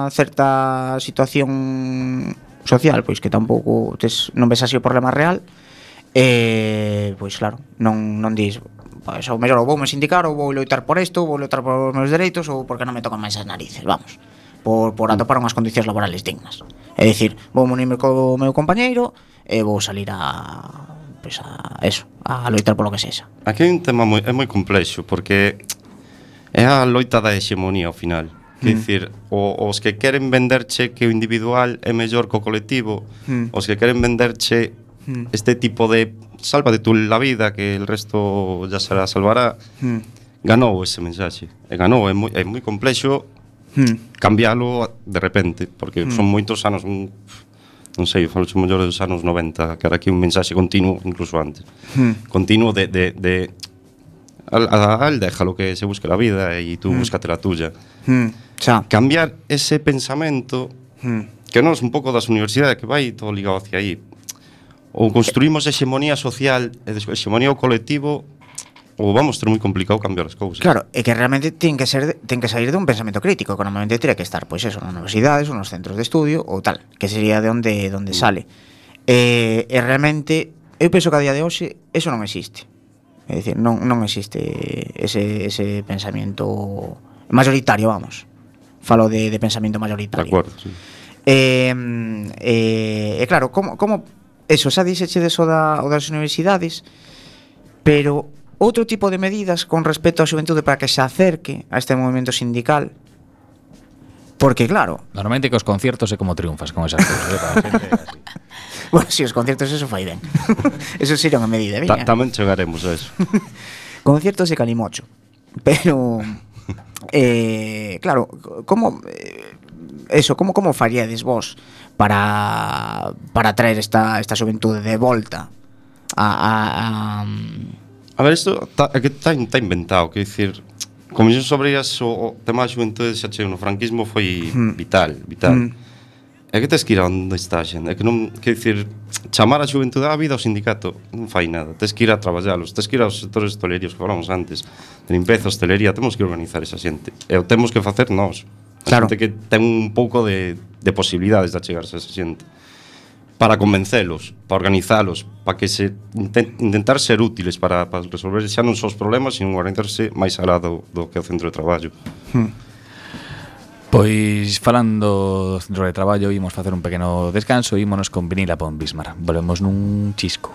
certa situación social, pois que tampouco tes, non ves así o problema real, eh, pois claro, non, non dis, pois ou mellor, ou vou me sindicar, ou vou loitar por isto, vou loitar por os meus dereitos, ou porque non me tocan máis as narices, vamos por, por mm. atopar unhas condicións laborales dignas. É dicir, vou unirme co meu compañeiro e vou salir a pois a eso, a loitar polo que sexa. Aquí é un tema moi, é moi complexo porque é a loita da hexemonía ao final. Que mm. dicir, o, os que queren venderche que o individual é mellor co colectivo, mm. os que queren venderche mm. este tipo de salva de tú la vida que el resto ya será salvará. Mm. Ganou ese mensaxe. E ganou, é moi, é moi complexo mm. cambiálo de repente, porque mm. son moitos anos, un, non sei, falo un mellor dos anos 90, que era aquí un mensaxe continuo, incluso antes. Hmm. Continuo de, de, de al, al déjalo que se busque la vida e tú hmm. búscate la tuya. Hmm. Xa. Cambiar ese pensamento hmm. que nos un pouco das universidades que vai todo ligado hacia aí. Ou construímos hexemonía social e hexemonía colectivo ou vamos ter moi complicado cambiar as cousas. Claro, e que realmente ten que ser ten que sair dun pensamento crítico, que normalmente teria que estar pois eso, nas universidades, ou nos centros de estudio ou tal, que sería de onde onde mm. sale. E, e realmente eu penso que a día de hoxe eso non existe. É dicir, non, non existe ese, ese pensamento mayoritario, vamos. Falo de, de pensamento mayoritario. De acordo, sí. E, e, e claro, como, como eso, xa dixeche deso da, o das universidades, pero outro tipo de medidas con respecto á xuventude para que se acerque a este movimento sindical. Porque claro, normalmente que os conciertos é como triunfas con esas cousas, eh, para así. Bueno, si os conciertos eso fai ben. eso sería unha medida, viña. Ta tamén chegaremos a eso. conciertos de calimocho. Pero eh, claro, como eh, eso, como como faríades vos para para traer esta esta xuventude de volta a a, a A ver, isto está, é que está, está inventado, que dicir, Comisión Obreiras o, o tema da xuventude xa chego no franquismo foi mm. vital, vital. Mm. É que tes que ir a onde está a xente, é que non, quer dicir, chamar a xuventude á vida ao sindicato non fai nada, tes que ir a traballalos, tes que ir aos sectores hosteleiros que falamos antes, de limpeza, hostelería, temos que organizar esa xente, e o temos que facer nós. A claro. xente que ten un pouco de, de posibilidades de achegarse a esa xente para convencelos, para organizalos, para que se intentar ser útiles para, para resolver xa non só os problemas, sino organizarse máis alá do, do que é o centro de traballo. Hmm. Pois falando do centro de traballo, imos facer un pequeno descanso e ímonos con Vinila Pon Bismar. Volvemos nun chisco.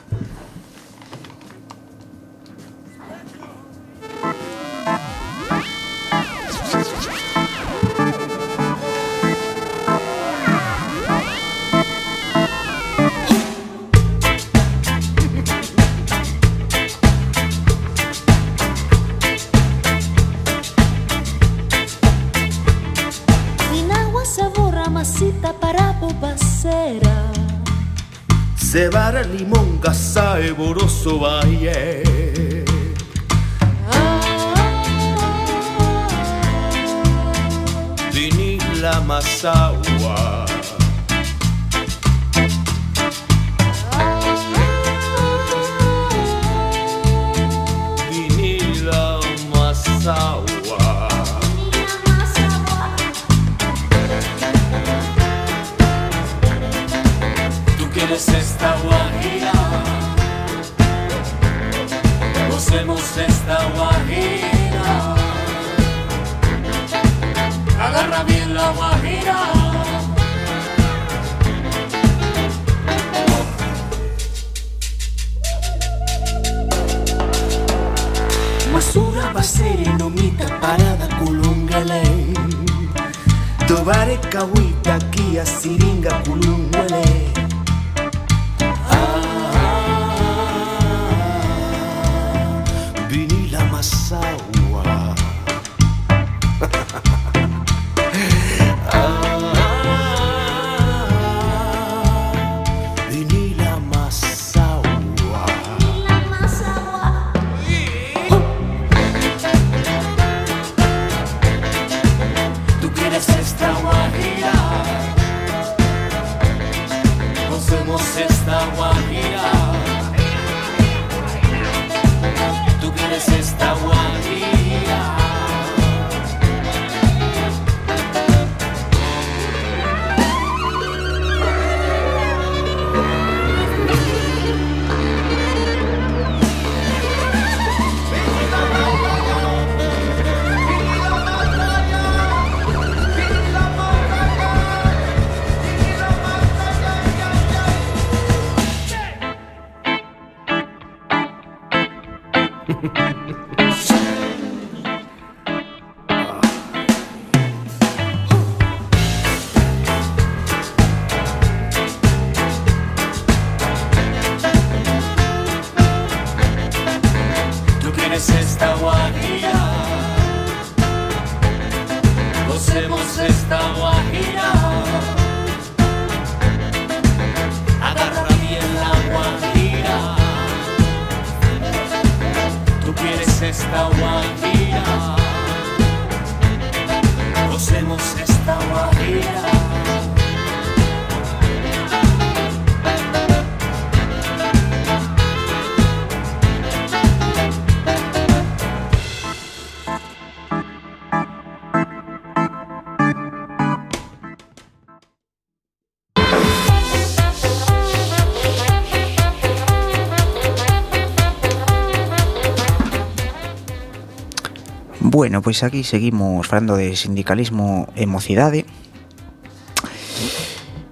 Bueno, pois aquí seguimos falando de sindicalismo e mocidade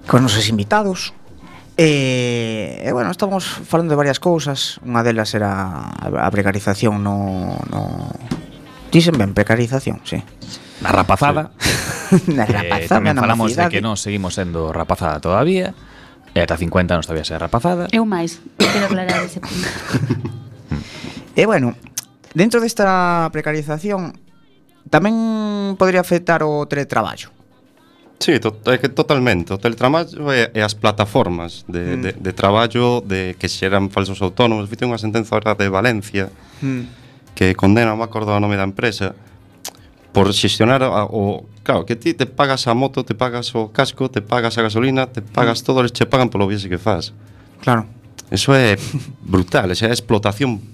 Con nosos invitados. E, eh, bueno, estamos falando de varias cousas Unha delas era a precarización no... no... Dicen ben, precarización, sí. Na rapazada. Sí. Na rapazada, eh, Tamén falamos de que non seguimos sendo rapazada todavía. E ata 50 non todavía ser rapazada. Eu máis, quero aclarar ese punto. E eh, bueno, Dentro desta precarización tamén podría afectar o teletraballo. Sí, to, é que totalmente. O teletraballo e, e as plataformas de, mm. de, de traballo de que xeran falsos autónomos. Viste unha sentenza ahora de Valencia mm. que condena, non me acordo o nome da empresa, por xestionar a, o... Claro, que ti te pagas a moto, te pagas o casco, te pagas a gasolina, te pagas mm. todo, eles che pagan polo viaxe que faz. Claro. Eso é brutal, esa é explotación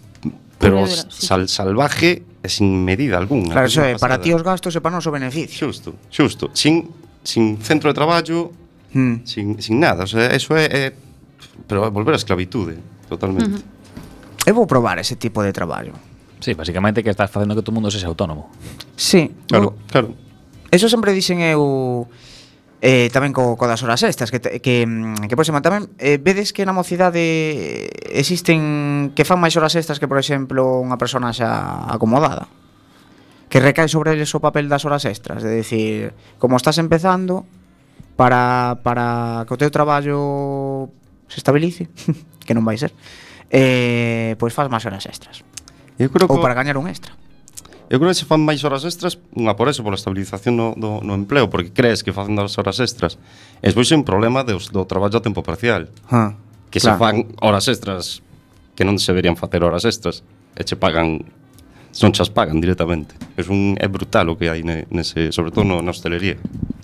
pero dura, sí. sal, salvaje e sin medida algunha. Claro, eso é, para ti os gastos e para nós o beneficio. Xusto, xusto, sin, sin centro de traballo, hmm. sin, sin nada, o sea, eso é, é pero volver a esclavitude, totalmente. Uh -huh. Eu vou probar ese tipo de traballo. Sí, basicamente que estás facendo que todo mundo sexa autónomo. Sí. Claro, eu, claro. Eso sempre dixen eu Eh, tamén co, co das horas extras que, que, mm, que por exemplo tamén eh, vedes que na mocidade existen que fan máis horas extras que por exemplo unha persona xa acomodada? Que recae sobre eles o papel das horas extras de decir como estás empezando para, para que o teu traballo se estabilice que non vai ser eh, pois faz máis horas extras. Eu creo que... ou para gañar un extra. Eu creo que se fan máis horas extras, unha por eso, pola estabilización no, do, no empleo, porque crees que facendo as horas extras. E despois é un problema dos, do traballo a tempo parcial. Ah, que claro. se fan horas extras que non se deberían facer horas extras e che pagan non chas pagan directamente. É un é brutal o que hai ne, nese, sobre todo no, na hostelería.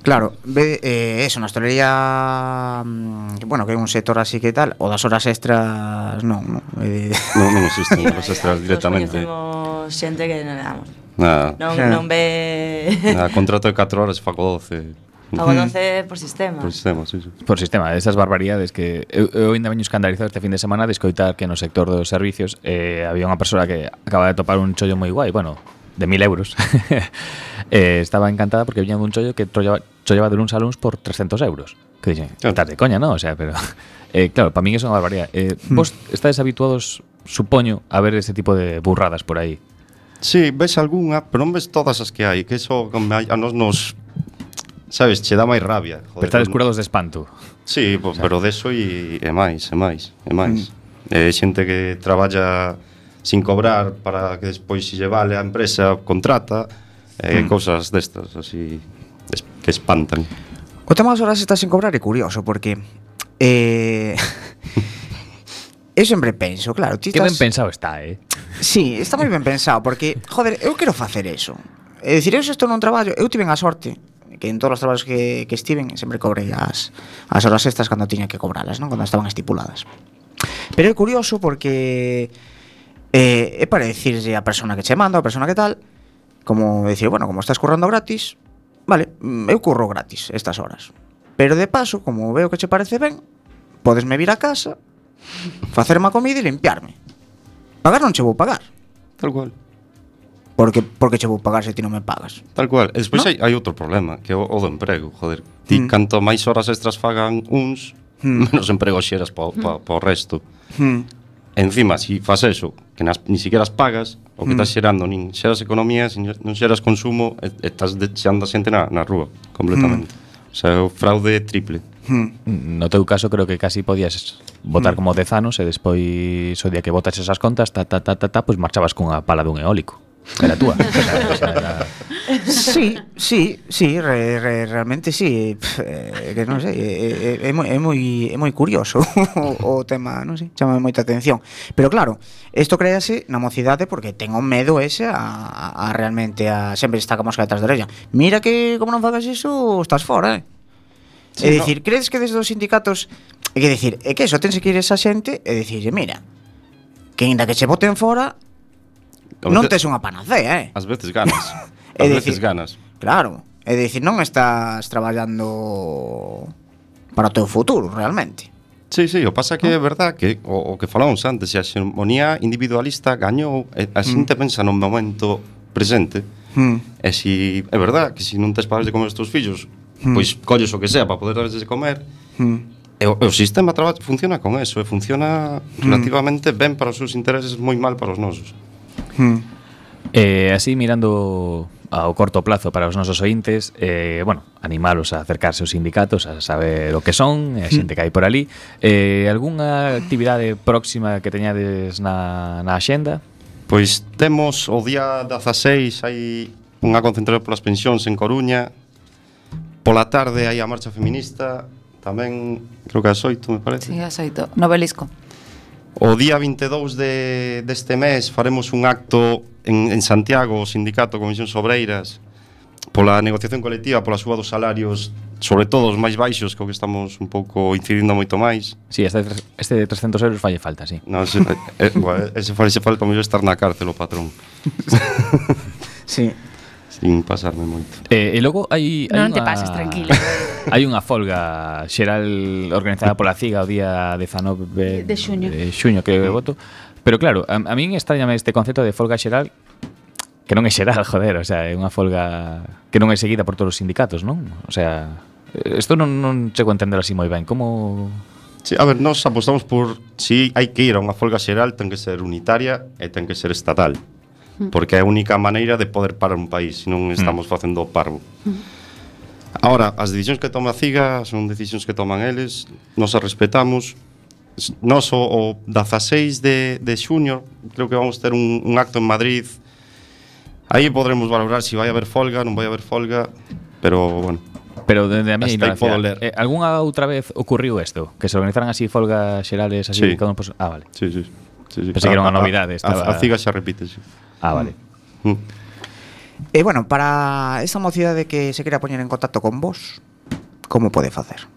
Claro, ve, eh, eso, na hostelería mm, Bueno, que é un sector así que tal O das horas extras, non Non, eh, non, non existen horas extras directamente Nos xente que non damos Nada. Non, non ve... Nada, contrato de 4 horas, faco 12 Ao 12 por sistema. Por sistema, sí, sí. Por sistema, esas barbaridades que eu, eu ainda veño escandalizado este fin de semana de escoitar que no sector dos servicios eh, había unha persoa que acaba de topar un chollo moi guai, bueno, de mil euros. eh, estaba encantada porque viña un chollo que trollaba, só lleva de uns a luns por 300 euros. Que dixen, claro. estás de coña, non? O sea, pero... Eh, claro, para min é unha barbaridade. Eh, hmm. Vos estades habituados, supoño, a ver ese tipo de burradas por aí. Sí, ves algunha, pero non ves todas as que hai, que eso a nos nos sabes, che dá máis rabia. Joder, pero estades curados de espanto. Sí, po, o sea, pero deso de e, e máis, e máis, e máis. Mm. Xente que traballa sin cobrar para que despois se lle vale a empresa, contrata, e mm. cosas destas, así es, que espantan. O tema das horas estas sin cobrar é curioso porque eh Eu sempre penso, claro, ti estás... Que ben pensado está, eh? Sí, está moi ben pensado, porque, joder, eu quero facer eso. É dicir, eu se estou nun traballo, eu tiven a sorte que en todos os traballos que, que estiven sempre cobrei as, as horas extras cando tiña que cobralas, non? Cando estaban estipuladas. Pero é curioso porque eh, é para decirle a persona que che manda, a persona que tal, como decir, bueno, como estás currando gratis, vale, mm, eu curro gratis estas horas. Pero de paso, como veo que che parece ben, podesme vir a casa, facerme a comida e limpiarme. Pagar non che vou pagar. Tal cual. Porque porque che vou pagar se ti non me pagas. Tal cual. E despois no? hai, hai outro problema, que é o, o do emprego, joder. Ti mm. canto máis horas extras fagan uns, mm. menos emprego xeras pa, pa, pa o resto. Mm encima, si fas eso, que nas, ni siquiera as pagas, o que mm. estás xerando, nin xeras economía, non xeras consumo, estás deixando a xente na, na rúa, completamente. Mm. O sea, o fraude triple. Hmm. No teu caso creo que casi podías votar mm. como dezanos e despois o día que votas esas contas, ta, ta, ta, ta, ta, pois marchabas cunha pala dun eólico. Era túa. era... Sí, sí, sí, re, re, realmente sí, Pff, eh, que non sei, é, é, é, é moi é moi curioso o, o tema, non sei, chama moita atención. Pero claro, isto créase na mocidade porque ten o medo ese a, a, a realmente a sempre está como mosca detrás da orella. Mira que como non fagas iso, estás fora, eh. Sí, é dicir, no. crees que desde os sindicatos É que dicir, é que eso tense que ir esa xente e dicirlle, mira, que ainda que se voten fora, Veces, non tes unha panacea, eh? As veces ganas. Ás veces ganas. Claro. É dicir, non estás traballando para o teu futuro, realmente. Sí, sí, o pasa que é verdad que o, o que falamos antes, a xemonía individualista gañou, a mm. xente mm. pensa no momento presente, mm. e si é verdad que se si non tes pares de comer os teus fillos, mm. pois colles o que sea para poder darles de comer, mm. e o, e o sistema traballa funciona con eso, e funciona mm. relativamente mm. ben para os seus intereses, moi mal para os nosos. Eh, así mirando ao corto plazo para os nosos ointes, eh, bueno, animalos a acercarse aos sindicatos, a saber o que son, a hmm. xente que hai por ali. Eh, algunha actividade próxima que teñades na, na axenda? Pois temos o día 16 hai unha concentración polas pensións en Coruña. Pola tarde hai a marcha feminista, tamén creo que a xoito, me parece. Sí, a xoito, no Belisco. O día 22 de, deste mes faremos un acto en, en Santiago, o Sindicato Comisión Sobreiras, pola negociación colectiva, pola súa dos salarios, sobre todo os máis baixos, que que estamos un pouco incidindo moito máis. Si, sí, este, este de 300 euros falle falta, sí. No, ese, eh, eh bueno, ese falle falta mellor estar na cárcel o patrón. sí sin pasarme moito. Eh, e logo hai, hai non, unha... te pases, tranquilo. hai unha folga xeral organizada pola CIGA o día 19 de, xuño. De xuño que voto. Pero claro, a, a min extrañame este concepto de folga xeral que non é xeral, joder, o sea, é unha folga que non é seguida por todos os sindicatos, non? O sea, isto non, non chego a entender así moi ben. Como Sí, a ver, nós apostamos por si hai que ir a unha folga xeral ten que ser unitaria e ten que ser estatal porque é a única maneira de poder parar un país, se non estamos facendo o parvo. Ahora, as decisións que toma a CIGA son decisións que toman eles, nos as respetamos, nos o, o 16 de, de xuño creo que vamos ter un, un acto en Madrid aí podremos valorar se si vai haber folga, non vai haber folga pero bueno Pero dende a miña ignorancia, eh, algunha outra vez ocurriu isto? Que se organizaran así folgas xerales así sí. cada un poso... Ah, vale. Sí, sí. sí, sí. Pensei que era unha novidade. Estaba... A, a, a ciga xa repite, sí. Ah, vale. Mm. E eh, bueno, para esa mocidade que se quera poñer en contacto con vos, como pode facer?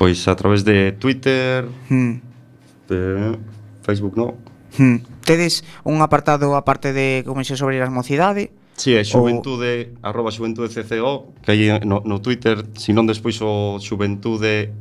Pois a través de Twitter, mm. de Facebook, no. Mm. Tedes un apartado aparte de Comisión sobre as mocidade? Si, sí, é xuventude, o... arroba xuventude CCO, que aí no, no Twitter, senón despois o xuventude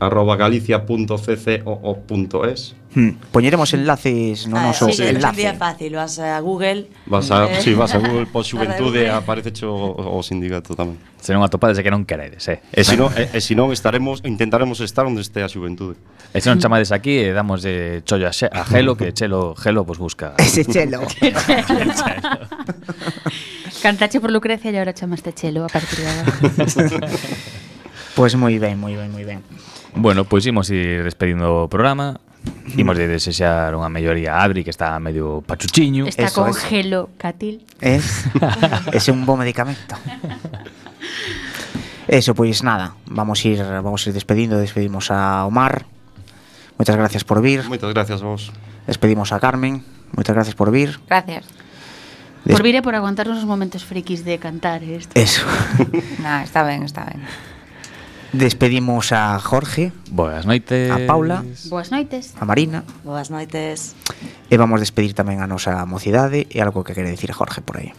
arroba galicia.ccoo.es Hmm. Poñeremos enlaces no ah, noso sí, enlace. É fácil, vas a Google. Vas a, eh, sí, vas a Google por Xuventude aparece o, o sindicato tamén. Se non atopades é que non queredes, eh. E se non, e, e se non estaremos intentaremos estar onde este a Xuventude. E se non chamades aquí e damos de chollo a, xe, a Gelo que Chelo Gelo vos pues, busca. Ese Chelo. Cantache por Lucrecia e agora chamaste Chelo a partir de agora. pois pues moi ben, moi ben, moi ben. Bueno, pois pues imos ir despedindo o programa Imos de desexar unha melloría a Adri que está medio pachuchiño. Está Eso con gelo catil. Es, es un bo medicamento. Eso, pois nada, vamos ir vamos ir despedindo, despedimos a Omar. Moitas gracias por vir. Moitas gracias vos. Despedimos a Carmen. Moitas gracias por vir. Gracias. Des... Por vir e por aguantarnos os momentos frikis de cantar isto. Eso. nah, está ben, está ben. Despedimos a Jorge, Boas noites. a Paula, Boas noites. a Marina Boas noites. e vamos despedir tamén a nosa mocidade e algo que quere decir Jorge por aí.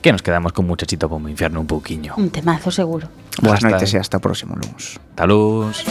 Que nos quedamos con muchachito como infierno un pouquiño. Un temazo seguro. Hasta- noites e hasta o próximo lunes. Hasta luz.